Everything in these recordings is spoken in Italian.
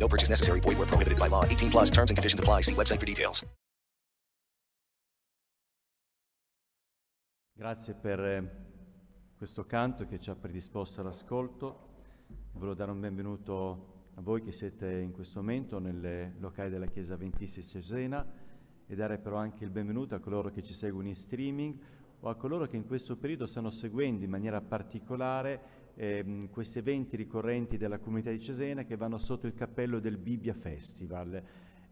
No purchase necessary. Void where prohibited by law. 18 plus terms and conditions apply. See website for details. Grazie per eh, questo canto che ci ha predisposto all'ascolto. Volevo dare un benvenuto a voi che siete in questo momento nelle locali della Chiesa Ventista Cesena e dare però anche il benvenuto a coloro che ci seguono in streaming o a coloro che in questo periodo stanno seguendo in maniera particolare ehm, questi eventi ricorrenti della comunità di Cesena che vanno sotto il cappello del Bibbia Festival.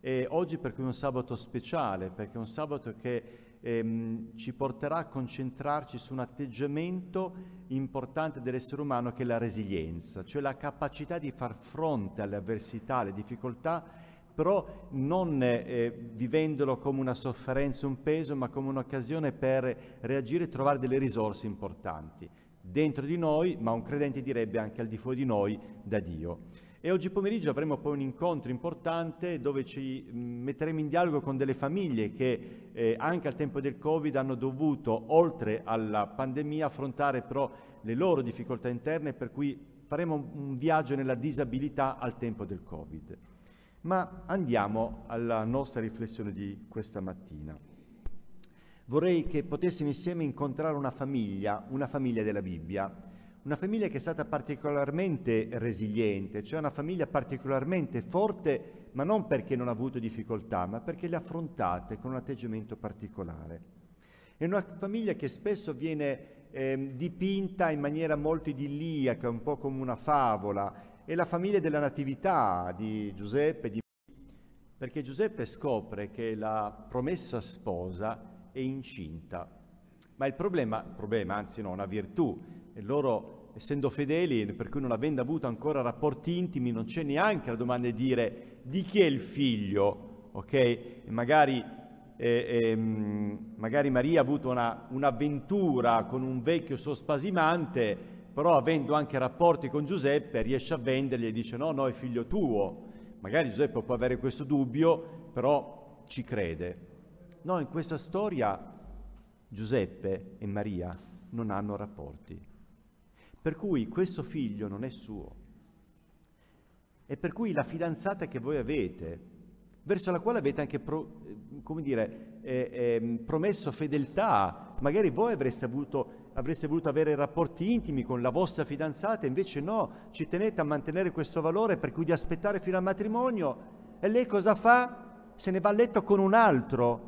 E oggi perché è un sabato speciale, perché è un sabato che ehm, ci porterà a concentrarci su un atteggiamento importante dell'essere umano che è la resilienza, cioè la capacità di far fronte alle avversità, alle difficoltà, però non eh, vivendolo come una sofferenza, un peso, ma come un'occasione per reagire e trovare delle risorse importanti dentro di noi, ma un credente direbbe anche al di fuori di noi, da Dio. E oggi pomeriggio avremo poi un incontro importante dove ci mm, metteremo in dialogo con delle famiglie che eh, anche al tempo del Covid hanno dovuto, oltre alla pandemia, affrontare però le loro difficoltà interne, per cui faremo un viaggio nella disabilità al tempo del Covid. Ma andiamo alla nostra riflessione di questa mattina vorrei che potessimo insieme incontrare una famiglia, una famiglia della Bibbia, una famiglia che è stata particolarmente resiliente, cioè una famiglia particolarmente forte, ma non perché non ha avuto difficoltà, ma perché le ha affrontate con un atteggiamento particolare. È una famiglia che spesso viene eh, dipinta in maniera molto idilliaca, un po' come una favola, è la famiglia della natività di Giuseppe, di... perché Giuseppe scopre che la promessa sposa è incinta. Ma il problema, problema anzi no, una virtù, e loro essendo fedeli, per cui non avendo avuto ancora rapporti intimi, non c'è neanche la domanda di dire di chi è il figlio, ok? E magari, eh, eh, magari Maria ha avuto una, un'avventura con un vecchio suo spasimante, però avendo anche rapporti con Giuseppe riesce a vendergli e dice no, no, è figlio tuo. Magari Giuseppe può avere questo dubbio, però ci crede. No, in questa storia Giuseppe e Maria non hanno rapporti. Per cui questo figlio non è suo. E per cui la fidanzata che voi avete, verso la quale avete anche pro, come dire, eh, eh, promesso fedeltà, magari voi avreste, avuto, avreste voluto avere rapporti intimi con la vostra fidanzata, invece no, ci tenete a mantenere questo valore per cui di aspettare fino al matrimonio. E lei cosa fa? Se ne va a letto con un altro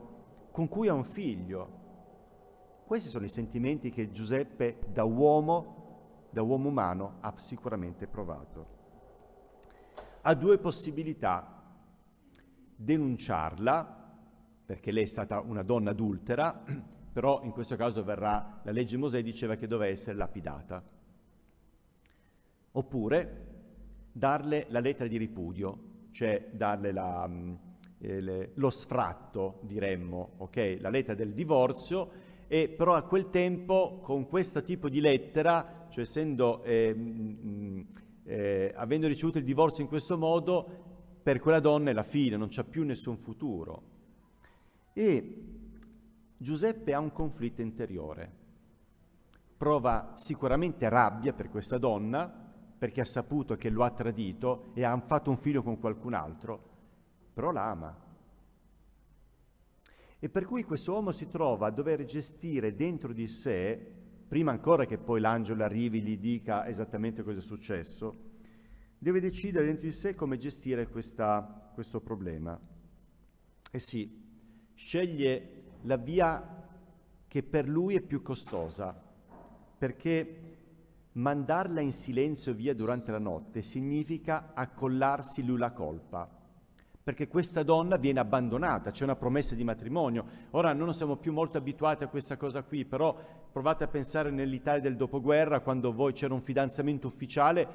con cui ha un figlio. Questi sono i sentimenti che Giuseppe da uomo, da uomo umano, ha sicuramente provato. Ha due possibilità. Denunciarla, perché lei è stata una donna adultera, però in questo caso verrà, la legge Mosè diceva che doveva essere lapidata. Oppure darle la lettera di ripudio, cioè darle la, eh, le, lo sfratto, diremmo, ok? La lettera del divorzio, e però a quel tempo con questo tipo di lettera, cioè essendo, eh, mh, eh, avendo ricevuto il divorzio in questo modo, per quella donna è la fine, non c'è più nessun futuro. E Giuseppe ha un conflitto interiore. Prova sicuramente rabbia per questa donna, perché ha saputo che lo ha tradito e ha fatto un figlio con qualcun altro, però la ama. E per cui questo uomo si trova a dover gestire dentro di sé, prima ancora che poi l'angelo arrivi e gli dica esattamente cosa è successo, deve decidere dentro di sé come gestire questa, questo problema. E sì, sceglie la via che per lui è più costosa, perché mandarla in silenzio via durante la notte significa accollarsi lui la colpa perché questa donna viene abbandonata, c'è una promessa di matrimonio. Ora noi non siamo più molto abituati a questa cosa qui, però provate a pensare nell'Italia del dopoguerra, quando voi c'era un fidanzamento ufficiale,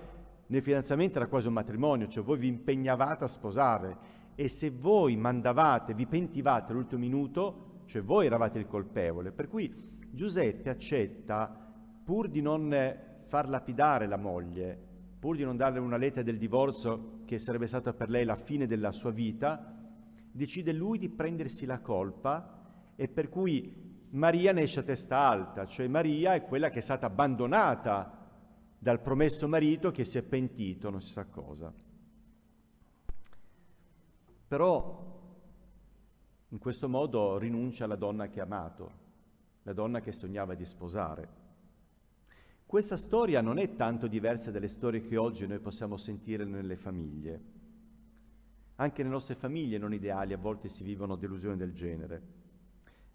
nel fidanzamento era quasi un matrimonio, cioè voi vi impegnavate a sposare e se voi mandavate, vi pentivate all'ultimo minuto, cioè voi eravate il colpevole. Per cui Giuseppe accetta, pur di non far lapidare la moglie, pur di non darle una lettera del divorzio che sarebbe stata per lei la fine della sua vita, decide lui di prendersi la colpa e per cui Maria ne esce a testa alta, cioè Maria è quella che è stata abbandonata dal promesso marito che si è pentito, non si sa cosa. Però in questo modo rinuncia alla donna che ha amato, la donna che sognava di sposare. Questa storia non è tanto diversa dalle storie che oggi noi possiamo sentire nelle famiglie. Anche le nostre famiglie non ideali a volte si vivono delusioni del genere.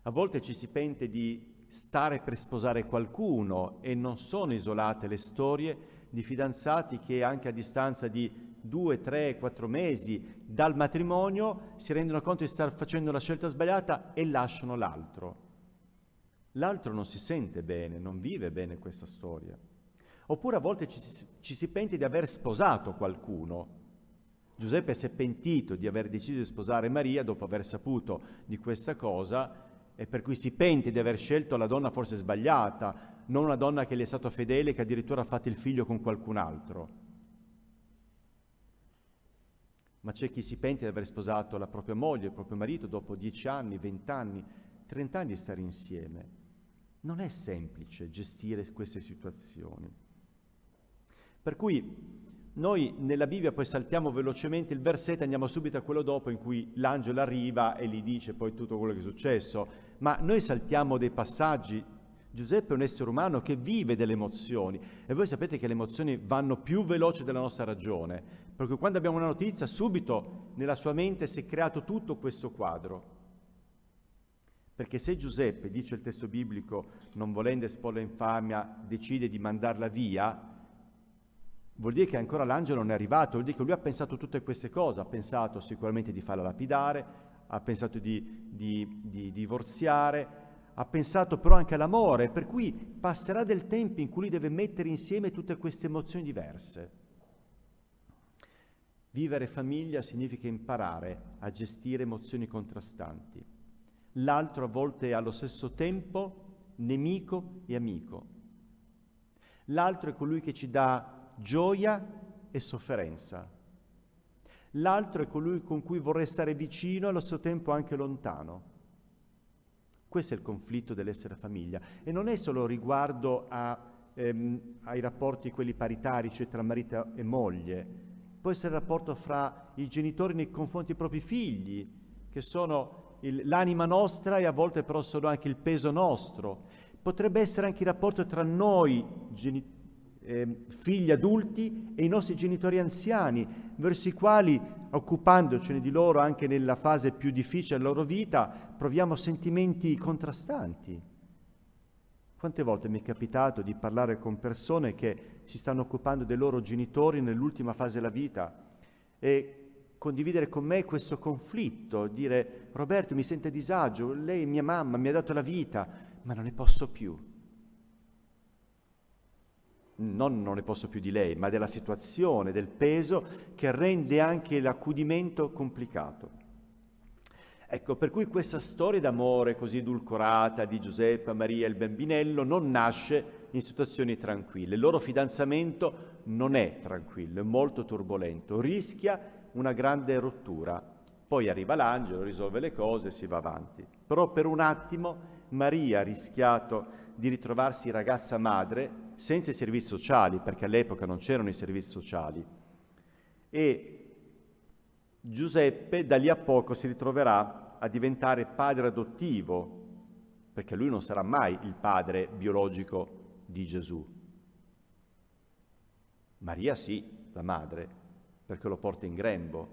A volte ci si pente di stare per sposare qualcuno e non sono isolate le storie di fidanzati che anche a distanza di due, tre, quattro mesi dal matrimonio si rendono conto di star facendo la scelta sbagliata e lasciano l'altro. L'altro non si sente bene, non vive bene questa storia. Oppure a volte ci, ci si pente di aver sposato qualcuno. Giuseppe si è pentito di aver deciso di sposare Maria dopo aver saputo di questa cosa e per cui si pente di aver scelto la donna forse sbagliata, non una donna che gli è stata fedele e che addirittura ha fatto il figlio con qualcun altro. Ma c'è chi si pente di aver sposato la propria moglie, il proprio marito, dopo dieci anni, vent'anni, trent'anni di stare insieme. Non è semplice gestire queste situazioni. Per cui noi nella Bibbia poi saltiamo velocemente il versetto, andiamo subito a quello dopo in cui l'angelo arriva e gli dice poi tutto quello che è successo, ma noi saltiamo dei passaggi. Giuseppe è un essere umano che vive delle emozioni e voi sapete che le emozioni vanno più veloci della nostra ragione, perché quando abbiamo una notizia subito nella sua mente si è creato tutto questo quadro. Perché se Giuseppe, dice il testo biblico, non volendo esporla infamia, decide di mandarla via, vuol dire che ancora l'angelo non è arrivato, vuol dire che lui ha pensato tutte queste cose, ha pensato sicuramente di farla lapidare, ha pensato di, di, di divorziare, ha pensato però anche all'amore, per cui passerà del tempo in cui lui deve mettere insieme tutte queste emozioni diverse. Vivere famiglia significa imparare a gestire emozioni contrastanti. L'altro a volte è allo stesso tempo nemico e amico. L'altro è colui che ci dà gioia e sofferenza. L'altro è colui con cui vorrei stare vicino e allo stesso tempo anche lontano. Questo è il conflitto dell'essere famiglia e non è solo riguardo a, ehm, ai rapporti quelli paritari, cioè tra marito e moglie, può essere il rapporto fra i genitori nei confronti dei propri figli, che sono il, l'anima nostra e a volte però sono anche il peso nostro. Potrebbe essere anche il rapporto tra noi genitori eh, figli adulti e i nostri genitori anziani, verso i quali, occupandocene di loro anche nella fase più difficile della loro vita, proviamo sentimenti contrastanti. Quante volte mi è capitato di parlare con persone che si stanno occupando dei loro genitori nell'ultima fase della vita e condividere con me questo conflitto, dire Roberto mi sente a disagio, lei è mia mamma, mi ha dato la vita, ma non ne posso più non non ne posso più di lei, ma della situazione, del peso che rende anche l'accudimento complicato. Ecco, per cui questa storia d'amore così edulcorata di Giuseppe, Maria e il bambinello non nasce in situazioni tranquille. Il loro fidanzamento non è tranquillo, è molto turbolento, rischia una grande rottura. Poi arriva l'angelo, risolve le cose e si va avanti. Però per un attimo Maria ha rischiato di ritrovarsi ragazza madre senza i servizi sociali, perché all'epoca non c'erano i servizi sociali. E Giuseppe da lì a poco si ritroverà a diventare padre adottivo, perché lui non sarà mai il padre biologico di Gesù. Maria sì, la madre, perché lo porta in grembo.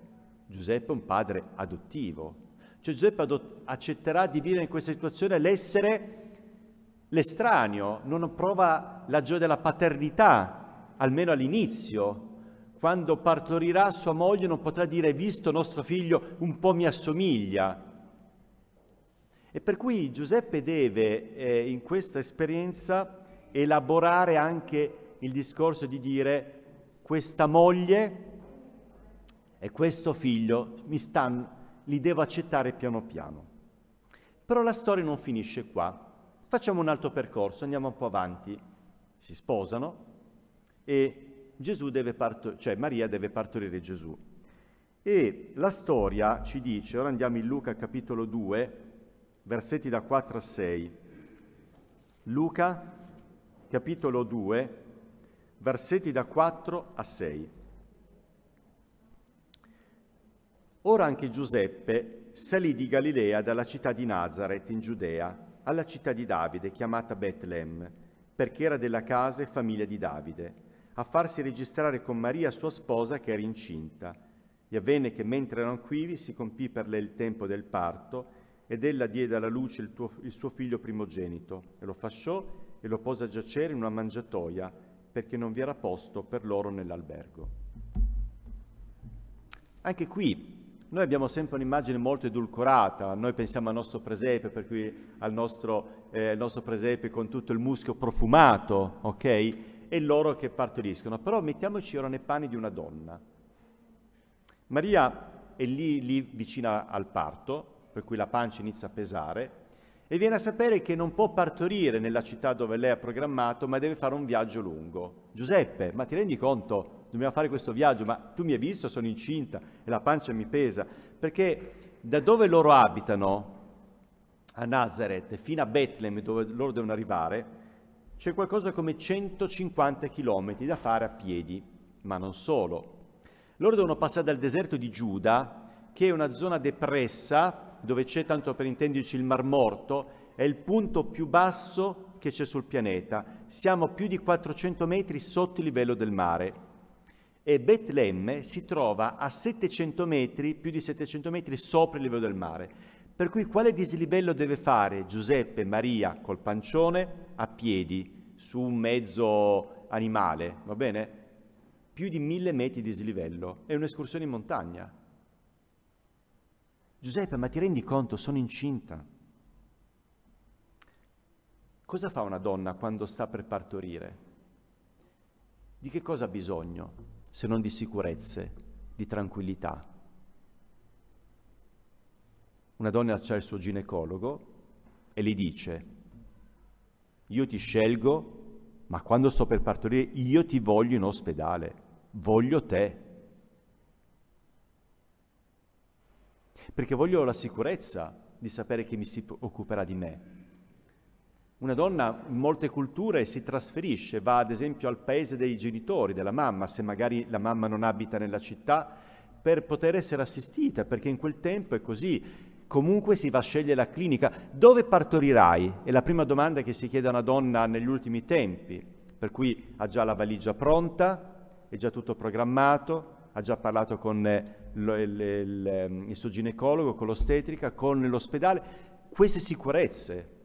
Giuseppe è un padre adottivo. Cioè Giuseppe adott- accetterà di vivere in questa situazione l'essere L'estraneo non prova la gioia della paternità, almeno all'inizio. Quando partorirà sua moglie non potrà dire, visto nostro figlio, un po' mi assomiglia. E per cui Giuseppe deve eh, in questa esperienza elaborare anche il discorso di dire questa moglie e questo figlio mi sta, li devo accettare piano piano. Però la storia non finisce qua. Facciamo un altro percorso, andiamo un po' avanti. Si sposano e deve partor- cioè Maria deve partorire Gesù. E la storia ci dice, ora andiamo in Luca capitolo 2, versetti da 4 a 6. Luca capitolo 2, versetti da 4 a 6. Ora anche Giuseppe salì di Galilea dalla città di Nazareth in Giudea alla città di Davide chiamata Betlem, perché era della casa e famiglia di Davide, a farsi registrare con Maria sua sposa che era incinta. E avvenne che mentre erano quivi si compì per lei il tempo del parto ed ella diede alla luce il, tuo, il suo figlio primogenito e lo fasciò e lo pose a giacere in una mangiatoia perché non vi era posto per loro nell'albergo. Anche qui noi abbiamo sempre un'immagine molto edulcorata, noi pensiamo al nostro presepe, per cui al nostro, eh, nostro presepe con tutto il muschio profumato, ok? E loro che partoriscono. Però mettiamoci ora nei panni di una donna. Maria è lì, lì vicina al parto, per cui la pancia inizia a pesare, e viene a sapere che non può partorire nella città dove lei ha programmato, ma deve fare un viaggio lungo. Giuseppe, ma ti rendi conto? dobbiamo fare questo viaggio, ma tu mi hai visto, sono incinta e la pancia mi pesa, perché da dove loro abitano, a Nazareth, fino a Betlem, dove loro devono arrivare, c'è qualcosa come 150 km da fare a piedi, ma non solo. Loro devono passare dal deserto di Giuda, che è una zona depressa, dove c'è, tanto per intenderci, il Mar Morto, è il punto più basso che c'è sul pianeta. Siamo più di 400 metri sotto il livello del mare e Betlemme si trova a 700 metri, più di 700 metri sopra il livello del mare. Per cui quale dislivello deve fare Giuseppe Maria col pancione a piedi su un mezzo animale, va bene? Più di mille metri di dislivello, è un'escursione in montagna. Giuseppe, ma ti rendi conto, sono incinta. Cosa fa una donna quando sta per partorire? Di che cosa ha bisogno? se non di sicurezze, di tranquillità. Una donna c'ha il suo ginecologo e gli dice, io ti scelgo, ma quando sto per partorire io ti voglio in ospedale, voglio te. Perché voglio la sicurezza di sapere che mi si occuperà di me. Una donna in molte culture si trasferisce, va ad esempio al paese dei genitori, della mamma, se magari la mamma non abita nella città, per poter essere assistita, perché in quel tempo è così. Comunque si va a scegliere la clinica. Dove partorirai? È la prima domanda che si chiede a una donna negli ultimi tempi, per cui ha già la valigia pronta, è già tutto programmato, ha già parlato con il, il, il, il suo ginecologo, con l'ostetrica, con l'ospedale. Queste sicurezze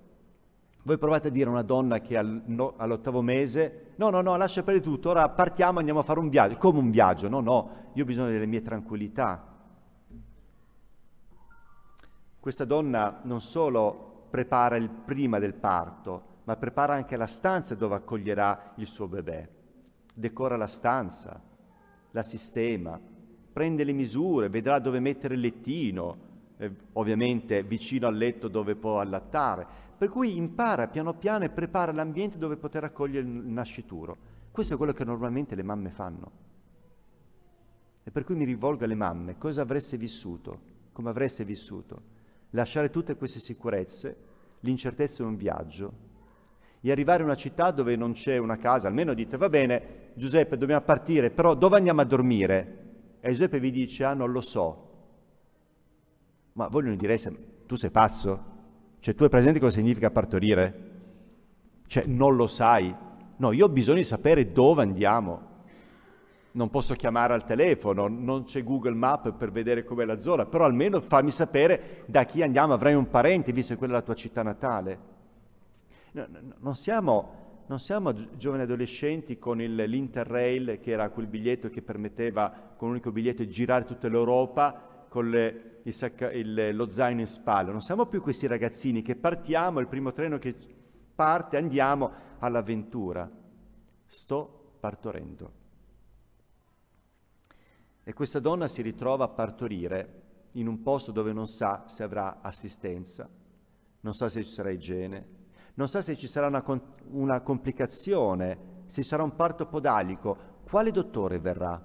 voi provate a dire a una donna che al, no, all'ottavo mese, no, no, no, lascia perdere tutto, ora partiamo, andiamo a fare un viaggio. Come un viaggio? No, no, io ho bisogno delle mie tranquillità. Questa donna non solo prepara il prima del parto, ma prepara anche la stanza dove accoglierà il suo bebè. Decora la stanza, la sistema, prende le misure, vedrà dove mettere il lettino, eh, ovviamente vicino al letto dove può allattare per cui impara piano piano e prepara l'ambiente dove poter accogliere il nascituro. Questo è quello che normalmente le mamme fanno. E per cui mi rivolgo alle mamme, cosa avreste vissuto? Come avreste vissuto? Lasciare tutte queste sicurezze, l'incertezza di un viaggio, e arrivare in una città dove non c'è una casa, almeno dite, va bene, Giuseppe, dobbiamo partire, però dove andiamo a dormire? E Giuseppe vi dice, ah, non lo so. Ma voi non direste, tu sei pazzo? Cioè tu hai presente cosa significa partorire? Cioè non lo sai. No, io ho bisogno di sapere dove andiamo. Non posso chiamare al telefono, non c'è Google Map per vedere com'è la zona, però almeno fammi sapere da chi andiamo, avrai un parente, visto che quella è la tua città natale. No, no, non, siamo, non siamo giovani adolescenti con il, l'Interrail, che era quel biglietto che permetteva con un unico biglietto di girare tutta l'Europa con le, il sacca, il, lo zaino in spalla, non siamo più questi ragazzini che partiamo, il primo treno che parte, andiamo all'avventura. Sto partorendo. E questa donna si ritrova a partorire in un posto dove non sa se avrà assistenza, non sa se ci sarà igiene, non sa se ci sarà una, una complicazione, se sarà un parto podalico. Quale dottore verrà?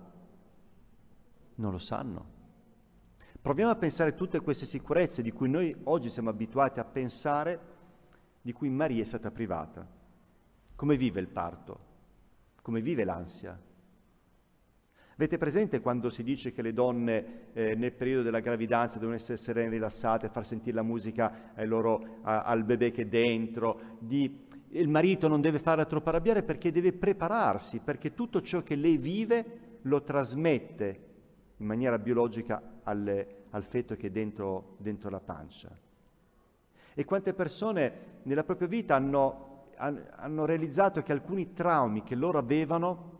Non lo sanno. Proviamo a pensare tutte queste sicurezze di cui noi oggi siamo abituati a pensare, di cui Maria è stata privata. Come vive il parto? Come vive l'ansia? Avete presente quando si dice che le donne eh, nel periodo della gravidanza devono essere serene, rilassate, far sentire la musica loro, a, al bebè che è dentro, di, il marito non deve farla troppo arrabbiare perché deve prepararsi, perché tutto ciò che lei vive lo trasmette in maniera biologica alle, al feto che è dentro, dentro, la pancia. E quante persone nella propria vita hanno, hanno realizzato che alcuni traumi che loro avevano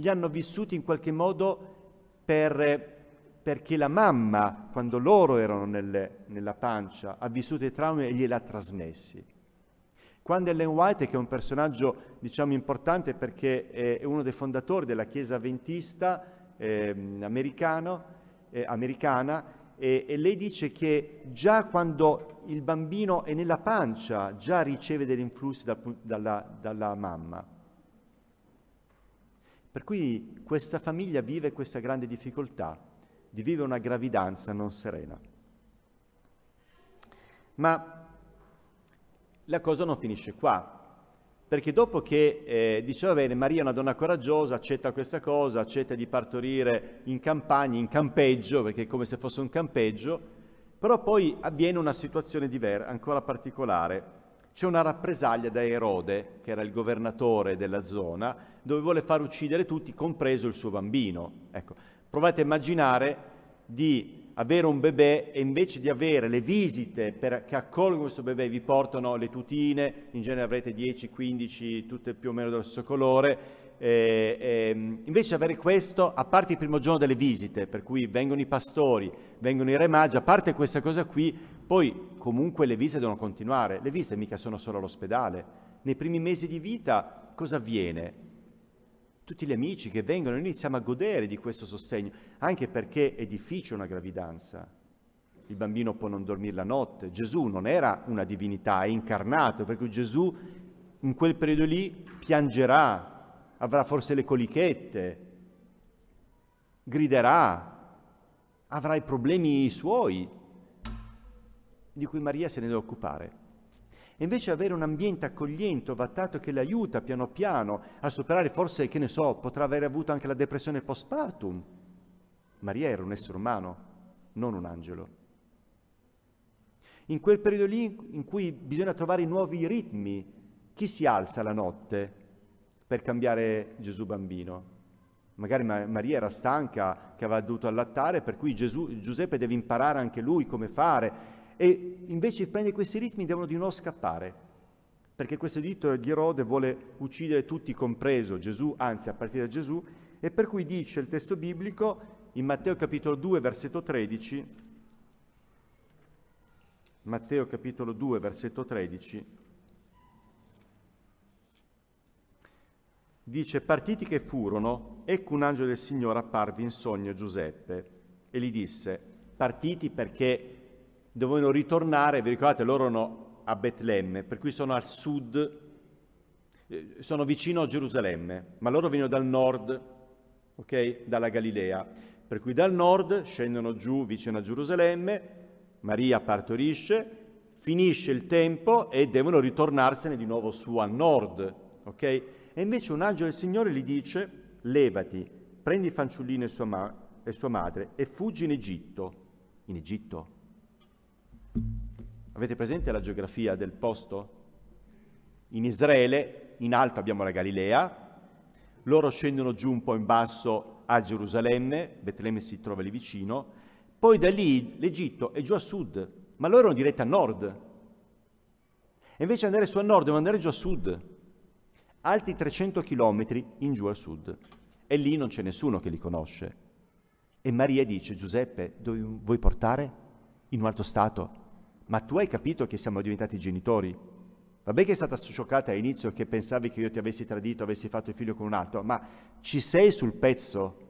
li hanno vissuti in qualche modo per, perché la mamma, quando loro erano nelle, nella pancia, ha vissuto i traumi e glieli ha trasmessi. Quando Ellen White, che è un personaggio diciamo importante perché è uno dei fondatori della Chiesa Adventista eh, eh, americana, e, e, lei dice che già quando il bambino è nella pancia, già riceve degli influssi da, dalla, dalla mamma. Per cui questa famiglia vive questa grande difficoltà di vivere una gravidanza non serena. Ma la cosa non finisce qua, perché dopo che eh, diceva bene, Maria è una donna coraggiosa, accetta questa cosa, accetta di partorire in campagna, in campeggio, perché è come se fosse un campeggio, però poi avviene una situazione diversa, ancora particolare. C'è una rappresaglia da Erode, che era il governatore della zona, dove vuole far uccidere tutti, compreso il suo bambino. Ecco, provate a immaginare di avere un bebè e invece di avere le visite per, che accolgono questo bebè, vi portano le tutine, in genere avrete 10, 15, tutte più o meno dello stesso colore, eh, eh, invece avere questo, a parte il primo giorno delle visite, per cui vengono i pastori, vengono i re magi, a parte questa cosa qui, poi comunque le visite devono continuare. Le visite mica sono solo all'ospedale. Nei primi mesi di vita cosa avviene? tutti gli amici che vengono, iniziamo a godere di questo sostegno, anche perché è difficile una gravidanza. Il bambino può non dormire la notte. Gesù non era una divinità, è incarnato, per cui Gesù in quel periodo lì piangerà, avrà forse le colichette, griderà, avrà i problemi suoi, di cui Maria se ne deve occupare e invece avere un ambiente accogliente, ovattato che le aiuta piano piano a superare, forse, che ne so, potrà aver avuto anche la depressione postpartum. Maria era un essere umano, non un angelo. In quel periodo lì in cui bisogna trovare nuovi ritmi, chi si alza la notte per cambiare Gesù bambino? Magari Maria era stanca, che aveva dovuto allattare, per cui Gesù, Giuseppe deve imparare anche lui come fare e invece prende questi ritmi devono di nuovo scappare, perché questo editto di Erode vuole uccidere tutti, compreso Gesù, anzi a partire da Gesù, e per cui dice il testo biblico in Matteo capitolo 2, versetto 13, Matteo capitolo 2, versetto 13, dice, partiti che furono, ecco un angelo del Signore apparve in sogno a Giuseppe e gli disse, partiti perché dovevano ritornare, vi ricordate, loro erano a Betlemme, per cui sono al sud, eh, sono vicino a Gerusalemme, ma loro vengono dal nord, ok? Dalla Galilea. Per cui dal nord scendono giù vicino a Gerusalemme, Maria partorisce, finisce il tempo e devono ritornarsene di nuovo su a nord, ok? E invece un angelo del Signore gli dice, levati, prendi il fanciullino e sua, ma- e sua madre e fuggi in Egitto. In Egitto? Avete presente la geografia del posto? In Israele, in alto abbiamo la Galilea, loro scendono giù un po' in basso a Gerusalemme, Betlemme si trova lì vicino, poi da lì l'Egitto è giù a sud, ma loro erano diretti a nord. E invece andare su a nord devono andare giù a sud, altri 300 chilometri in giù a sud. E lì non c'è nessuno che li conosce. E Maria dice, Giuseppe, dove vuoi portare? In un altro stato? Ma tu hai capito che siamo diventati genitori? Vabbè che è stata scioccata all'inizio che pensavi che io ti avessi tradito, avessi fatto il figlio con un altro, ma ci sei sul pezzo?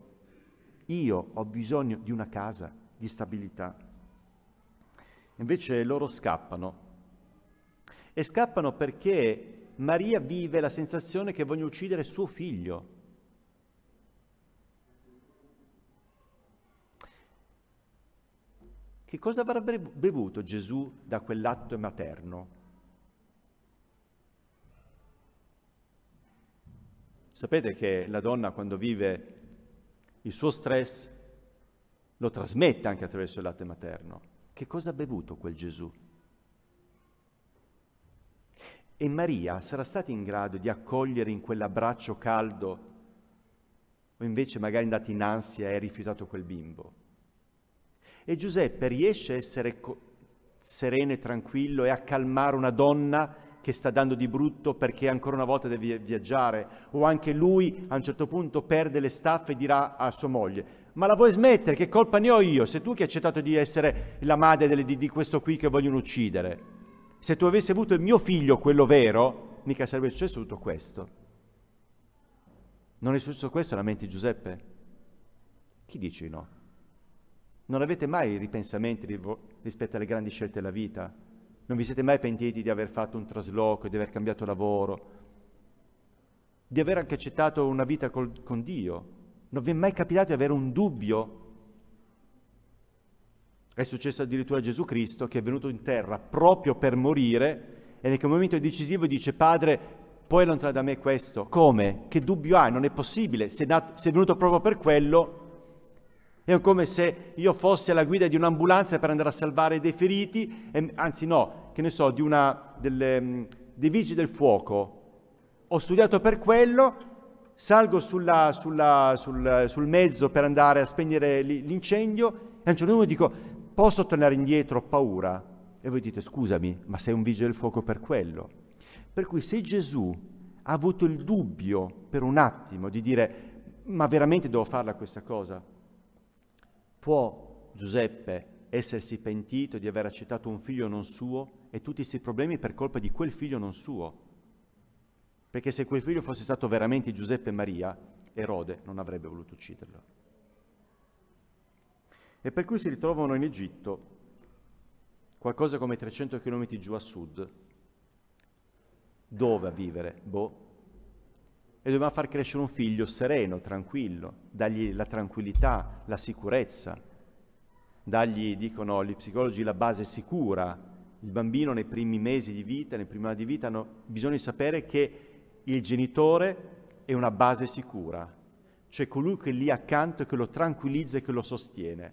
io ho bisogno di una casa, di stabilità. Invece loro scappano. E scappano perché Maria vive la sensazione che vogliono uccidere suo figlio. Che cosa avrebbe bevuto Gesù da quell'atto materno? Sapete che la donna quando vive il suo stress lo trasmette anche attraverso il latte materno. Che cosa ha bevuto quel Gesù? E Maria sarà stata in grado di accogliere in quell'abbraccio caldo o invece magari è andata in ansia e ha rifiutato quel bimbo? E Giuseppe riesce a essere co- sereno e tranquillo e a calmare una donna che sta dando di brutto perché ancora una volta deve viaggiare, o anche lui a un certo punto perde le staffe e dirà a sua moglie, ma la vuoi smettere? Che colpa ne ho io? Se tu che hai accettato di essere la madre delle, di, di questo qui che vogliono uccidere. Se tu avessi avuto il mio figlio, quello vero, mica sarebbe successo tutto questo. Non è successo questo, lamenti Giuseppe? Chi dice no? Non avete mai ripensamenti rispetto alle grandi scelte della vita? Non vi siete mai pentiti di aver fatto un trasloco, di aver cambiato lavoro, di aver anche accettato una vita col, con Dio? Non vi è mai capitato di avere un dubbio? È successo addirittura a Gesù Cristo che è venuto in terra proprio per morire e nel momento decisivo dice Padre, puoi allontanare da me questo? Come? Che dubbio hai? Non è possibile, sei, nato, sei venuto proprio per quello, è come se io fossi alla guida di un'ambulanza per andare a salvare dei feriti, e, anzi no, che ne so, di una, delle, dei vigili del fuoco. Ho studiato per quello, salgo sulla, sulla, sul, sul, mezzo per andare a spegnere l'incendio e a un certo punto dico, posso tornare indietro, ho paura. E voi dite, scusami, ma sei un vigile del fuoco per quello. Per cui se Gesù ha avuto il dubbio per un attimo di dire, ma veramente devo farla questa cosa? Può Giuseppe essersi pentito di aver accettato un figlio non suo e tutti questi problemi per colpa di quel figlio non suo? Perché se quel figlio fosse stato veramente Giuseppe e Maria, Erode non avrebbe voluto ucciderlo. E per cui si ritrovano in Egitto, qualcosa come 300 km giù a sud. Dove a vivere? Boh. E doveva far crescere un figlio sereno, tranquillo, dargli la tranquillità, la sicurezza, dargli, dicono gli psicologi, la base sicura. Il bambino nei primi mesi di vita, nei primi anni di vita, hanno bisogno di sapere che il genitore è una base sicura, c'è colui che è lì accanto e che lo tranquillizza e che lo sostiene.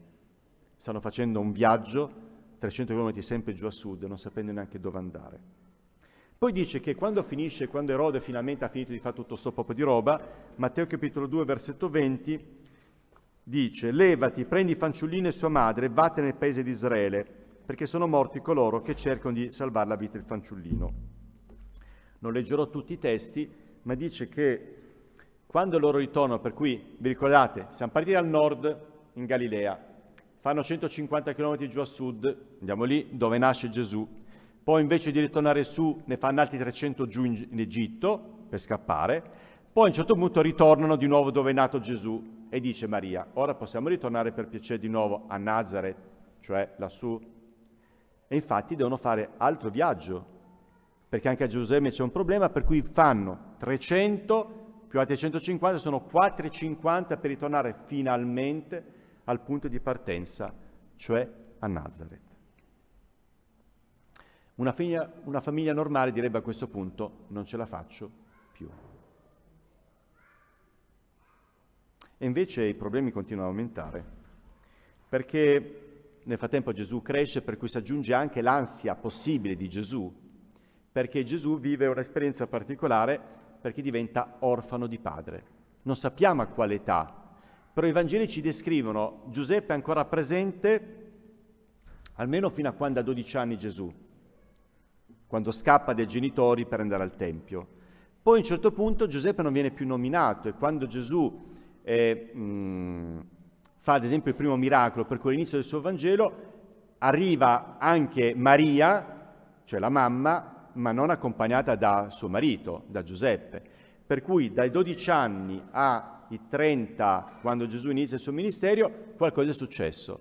Stanno facendo un viaggio 300 km sempre giù a sud, non sapendo neanche dove andare. Poi dice che quando finisce, quando Erode finalmente ha finito di fare tutto questo poco di roba, Matteo capitolo 2, versetto 20, dice, levati, prendi fanciullino e sua madre vattene nel paese di Israele, perché sono morti coloro che cercano di salvare la vita del fanciullino. Non leggerò tutti i testi, ma dice che quando loro ritornano, per cui vi ricordate, siamo partiti dal nord in Galilea, fanno 150 km giù a sud, andiamo lì dove nasce Gesù, poi invece di ritornare su ne fanno altri 300 giù in, in Egitto per scappare, poi a un certo punto ritornano di nuovo dove è nato Gesù e dice Maria, ora possiamo ritornare per piacere di nuovo a Nazareth, cioè lassù. E infatti devono fare altro viaggio, perché anche a Gerusalemme c'è un problema, per cui fanno 300 più altri 150, sono 450 per ritornare finalmente al punto di partenza, cioè a Nazareth. Una famiglia, una famiglia normale direbbe a questo punto non ce la faccio più. E invece i problemi continuano a aumentare, perché nel frattempo Gesù cresce, per cui si aggiunge anche l'ansia possibile di Gesù, perché Gesù vive un'esperienza particolare perché diventa orfano di padre. Non sappiamo a quale età, però i Vangeli ci descrivono Giuseppe ancora presente almeno fino a quando ha 12 anni Gesù quando scappa dai genitori per andare al Tempio. Poi a un certo punto Giuseppe non viene più nominato e quando Gesù eh, mh, fa ad esempio il primo miracolo per cui all'inizio del suo Vangelo, arriva anche Maria, cioè la mamma, ma non accompagnata da suo marito, da Giuseppe. Per cui dai 12 anni a i 30, quando Gesù inizia il suo ministero, qualcosa è successo.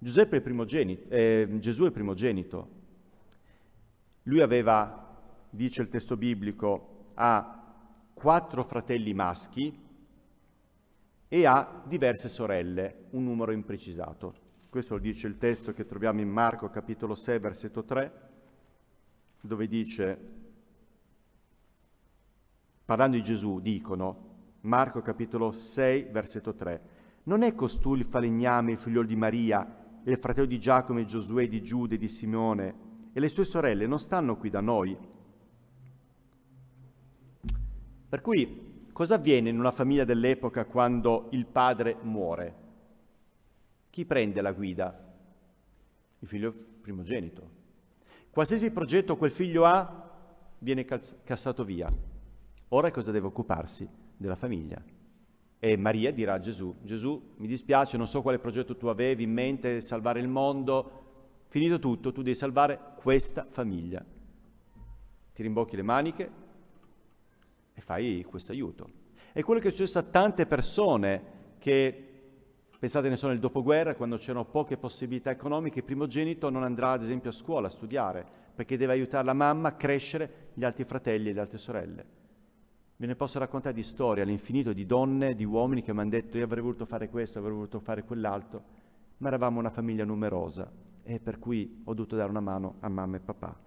È eh, Gesù è il primogenito. Lui aveva, dice il testo biblico, ha quattro fratelli maschi e ha diverse sorelle, un numero imprecisato. Questo lo dice il testo che troviamo in Marco capitolo 6 versetto 3, dove dice, parlando di Gesù, dicono, Marco capitolo 6 versetto 3, non è costui il falegname, il figlio di Maria, il fratello di Giacomo e Giosuè, di Giude di Simone, e le sue sorelle non stanno qui da noi? Per cui cosa avviene in una famiglia dell'epoca quando il padre muore? Chi prende la guida? Il figlio primogenito. Qualsiasi progetto quel figlio ha viene cassato via. Ora cosa deve occuparsi? Della famiglia. E Maria dirà a Gesù, Gesù mi dispiace, non so quale progetto tu avevi in mente, salvare il mondo, finito tutto, tu devi salvare questa famiglia. Ti rimbocchi le maniche e fai questo aiuto. È quello che è successo a tante persone che Pensate ne so nel dopoguerra, quando c'erano poche possibilità economiche, il primogenito non andrà ad esempio a scuola a studiare, perché deve aiutare la mamma a crescere gli altri fratelli e le altre sorelle. Ve ne posso raccontare di storie all'infinito di donne, di uomini che mi hanno detto io avrei voluto fare questo, avrei voluto fare quell'altro, ma eravamo una famiglia numerosa e per cui ho dovuto dare una mano a mamma e papà.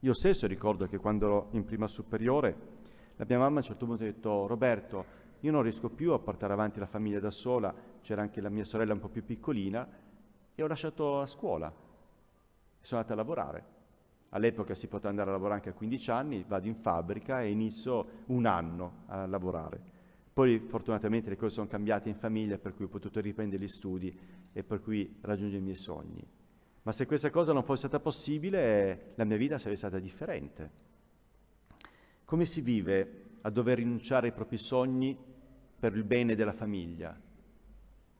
Io stesso ricordo che quando ero in prima superiore, la mia mamma a un certo punto ha detto Roberto, io non riesco più a portare avanti la famiglia da sola, c'era anche la mia sorella un po' più piccolina e ho lasciato la scuola sono andato a lavorare. All'epoca si poteva andare a lavorare anche a 15 anni, vado in fabbrica e inizio un anno a lavorare. Poi fortunatamente le cose sono cambiate in famiglia per cui ho potuto riprendere gli studi e per cui raggiungere i miei sogni. Ma se questa cosa non fosse stata possibile, la mia vita sarebbe stata differente. Come si vive a dover rinunciare ai propri sogni per il bene della famiglia.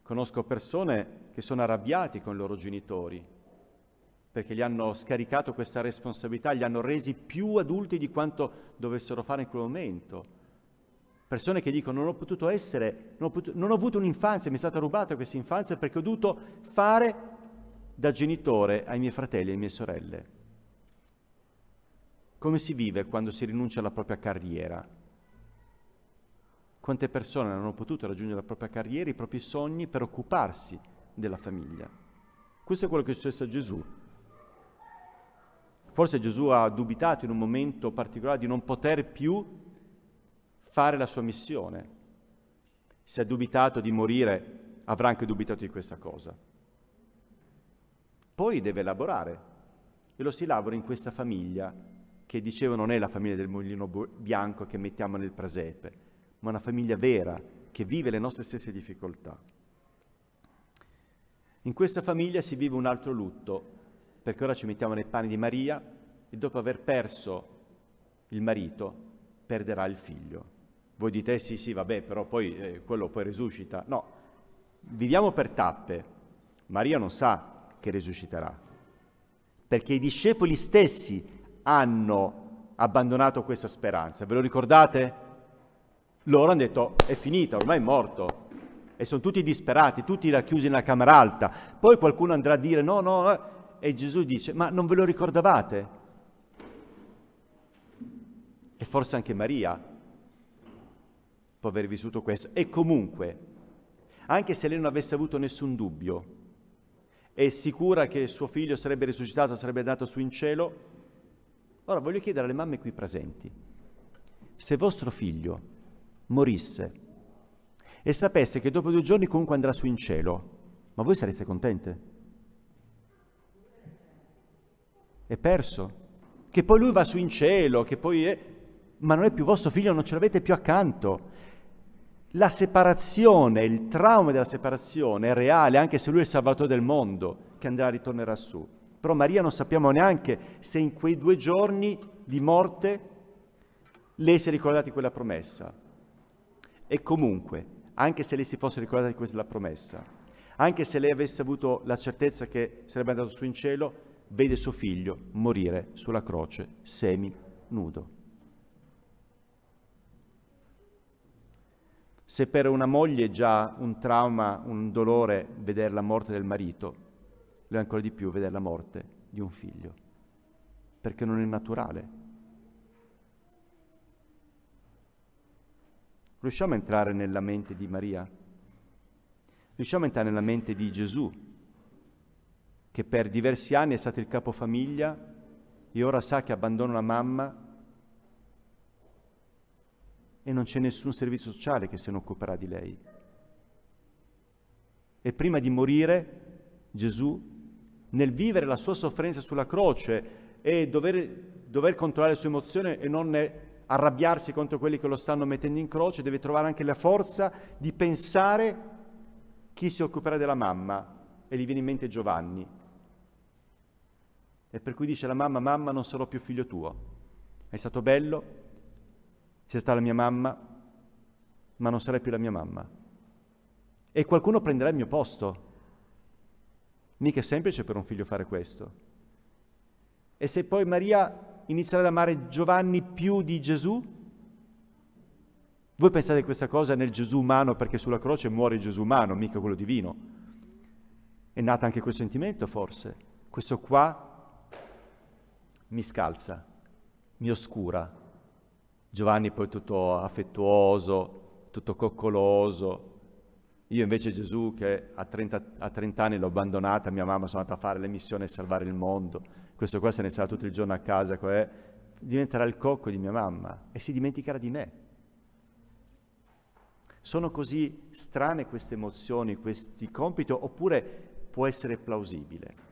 Conosco persone che sono arrabbiati con i loro genitori perché gli hanno scaricato questa responsabilità, li hanno resi più adulti di quanto dovessero fare in quel momento. Persone che dicono non ho potuto essere, non ho, potuto, non ho avuto un'infanzia, mi è stata rubata questa infanzia perché ho dovuto fare da genitore ai miei fratelli e alle mie sorelle. Come si vive quando si rinuncia alla propria carriera? Quante persone hanno potuto raggiungere la propria carriera, i propri sogni per occuparsi della famiglia. Questo è quello che è successo a Gesù. Forse Gesù ha dubitato in un momento particolare di non poter più fare la sua missione. Se ha dubitato di morire, avrà anche dubitato di questa cosa. Poi deve lavorare e lo si lavora in questa famiglia che dicevo non è la famiglia del mulino bianco che mettiamo nel presepe, ma una famiglia vera che vive le nostre stesse difficoltà. In questa famiglia si vive un altro lutto, perché ora ci mettiamo nei panni di Maria e dopo aver perso il marito perderà il figlio. Voi dite, eh, sì, sì, vabbè, però poi eh, quello poi risuscita. No, viviamo per tappe. Maria non sa che risusciterà, perché i discepoli stessi hanno abbandonato questa speranza. Ve lo ricordate? Loro hanno detto è finita, ormai è morto. E sono tutti disperati, tutti racchiusi nella camera alta. Poi qualcuno andrà a dire no, no, no. E Gesù dice ma non ve lo ricordavate? E forse anche Maria può aver vissuto questo. E comunque, anche se lei non avesse avuto nessun dubbio, è sicura che suo figlio sarebbe risuscitato, sarebbe andato su in cielo? Ora voglio chiedere alle mamme qui presenti, se vostro figlio morisse e sapesse che dopo due giorni comunque andrà su in cielo, ma voi sareste contente? È perso? Che poi lui va su in cielo, che poi è... ma non è più vostro figlio, non ce l'avete più accanto. La separazione, il trauma della separazione è reale, anche se lui è il salvatore del mondo, che andrà e ritornerà su. Però Maria non sappiamo neanche se in quei due giorni di morte lei si è ricordata di quella promessa. E comunque, anche se lei si fosse ricordata di questa promessa, anche se lei avesse avuto la certezza che sarebbe andato su in cielo, vede suo figlio morire sulla croce semi nudo. Se per una moglie è già un trauma, un dolore vedere la morte del marito, lo è ancora di più vedere la morte di un figlio, perché non è naturale. Riusciamo a entrare nella mente di Maria? Riusciamo a entrare nella mente di Gesù, che per diversi anni è stato il capofamiglia e ora sa che abbandona la mamma e non c'è nessun servizio sociale che se ne occuperà di lei. E prima di morire, Gesù, nel vivere la sua sofferenza sulla croce e dover, dover controllare le sue emozioni e non arrabbiarsi contro quelli che lo stanno mettendo in croce, deve trovare anche la forza di pensare chi si occuperà della mamma. E gli viene in mente Giovanni. E per cui dice la mamma, mamma non sarò più figlio tuo. È stato bello, sei stata la mia mamma, ma non sarai più la mia mamma. E qualcuno prenderà il mio posto. Mica è semplice per un figlio fare questo. E se poi Maria inizierà ad amare Giovanni più di Gesù? Voi pensate questa cosa nel Gesù umano perché sulla croce muore Gesù umano, mica quello divino. È nato anche quel sentimento forse. Questo qua mi scalza, mi oscura, Giovanni poi tutto affettuoso, tutto coccoloso. Io invece Gesù che a 30, a 30 anni l'ho abbandonata, mia mamma sono andata a fare le missioni e salvare il mondo. Questo qua se ne sarà tutto il giorno a casa, cioè, diventerà il cocco di mia mamma e si dimenticherà di me. Sono così strane queste emozioni, questi compiti, oppure può essere plausibile?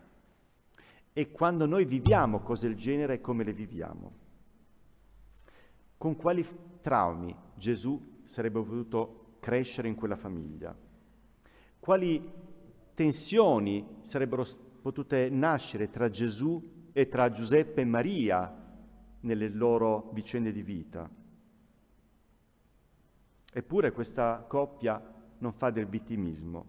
E quando noi viviamo cose del genere, come le viviamo? Con quali traumi Gesù sarebbe potuto crescere in quella famiglia, quali tensioni sarebbero potute nascere tra Gesù e tra Giuseppe e Maria nelle loro vicende di vita. Eppure questa coppia non fa del vittimismo,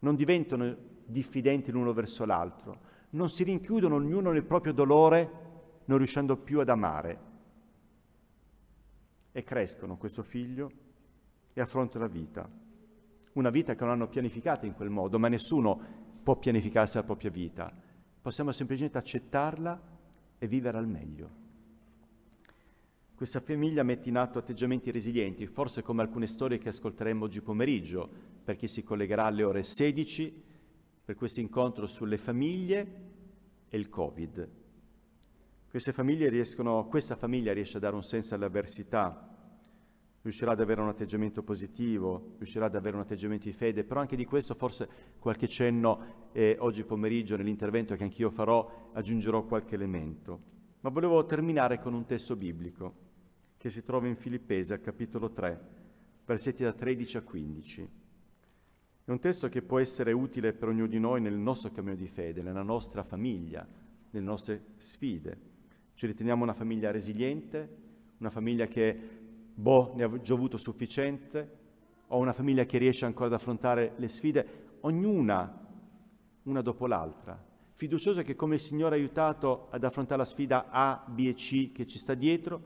non diventano diffidenti l'uno verso l'altro, non si rinchiudono ognuno nel proprio dolore, non riuscendo più ad amare e crescono questo figlio e affrontano la vita. Una vita che non hanno pianificata in quel modo, ma nessuno può pianificarsi la propria vita. Possiamo semplicemente accettarla e vivere al meglio. Questa famiglia mette in atto atteggiamenti resilienti, forse come alcune storie che ascolteremo oggi pomeriggio, per chi si collegherà alle ore 16 per questo incontro sulle famiglie e il Covid. Riescono, questa famiglia riesce a dare un senso all'avversità, riuscirà ad avere un atteggiamento positivo, riuscirà ad avere un atteggiamento di fede, però anche di questo forse qualche cenno eh, oggi pomeriggio nell'intervento che anch'io farò aggiungerò qualche elemento. Ma volevo terminare con un testo biblico che si trova in Filippesi al capitolo 3, versetti da 13 a 15. È un testo che può essere utile per ognuno di noi nel nostro cammino di fede, nella nostra famiglia, nelle nostre sfide. Ci riteniamo una famiglia resiliente, una famiglia che, boh, ne ha già avuto sufficiente, o una famiglia che riesce ancora ad affrontare le sfide, ognuna una dopo l'altra. Fiduciosa che come il Signore ha aiutato ad affrontare la sfida A, B e C che ci sta dietro,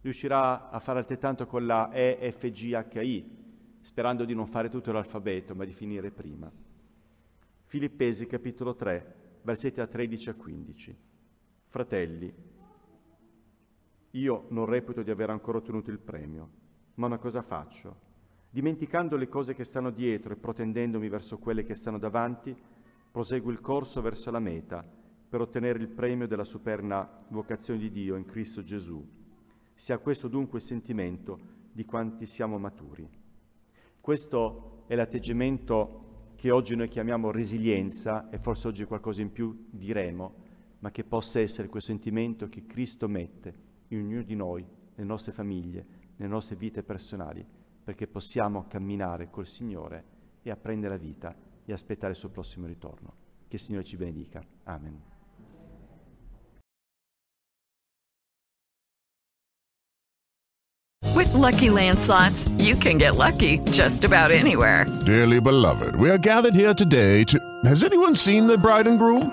riuscirà a fare altrettanto con la E, F, G, H, I, sperando di non fare tutto l'alfabeto, ma di finire prima. Filippesi capitolo 3, versetti da 13 a 15. Fratelli, io non reputo di aver ancora ottenuto il premio, ma una cosa faccio. Dimenticando le cose che stanno dietro e protendendomi verso quelle che stanno davanti, proseguo il corso verso la meta per ottenere il premio della superna vocazione di Dio in Cristo Gesù. Sia questo dunque il sentimento di quanti siamo maturi. Questo è l'atteggiamento che oggi noi chiamiamo resilienza e forse oggi qualcosa in più diremo, ma che possa essere quel sentimento che Cristo mette in ognuno di noi, nelle nostre famiglie, nelle nostre vite personali, perché possiamo camminare col Signore e apprendere la vita e aspettare il suo prossimo ritorno. Che il Signore ci benedica. Amen. With lucky landslots, you can get lucky just about anywhere. Dearly beloved, we are gathered here today to. Has anyone seen the bride and groom?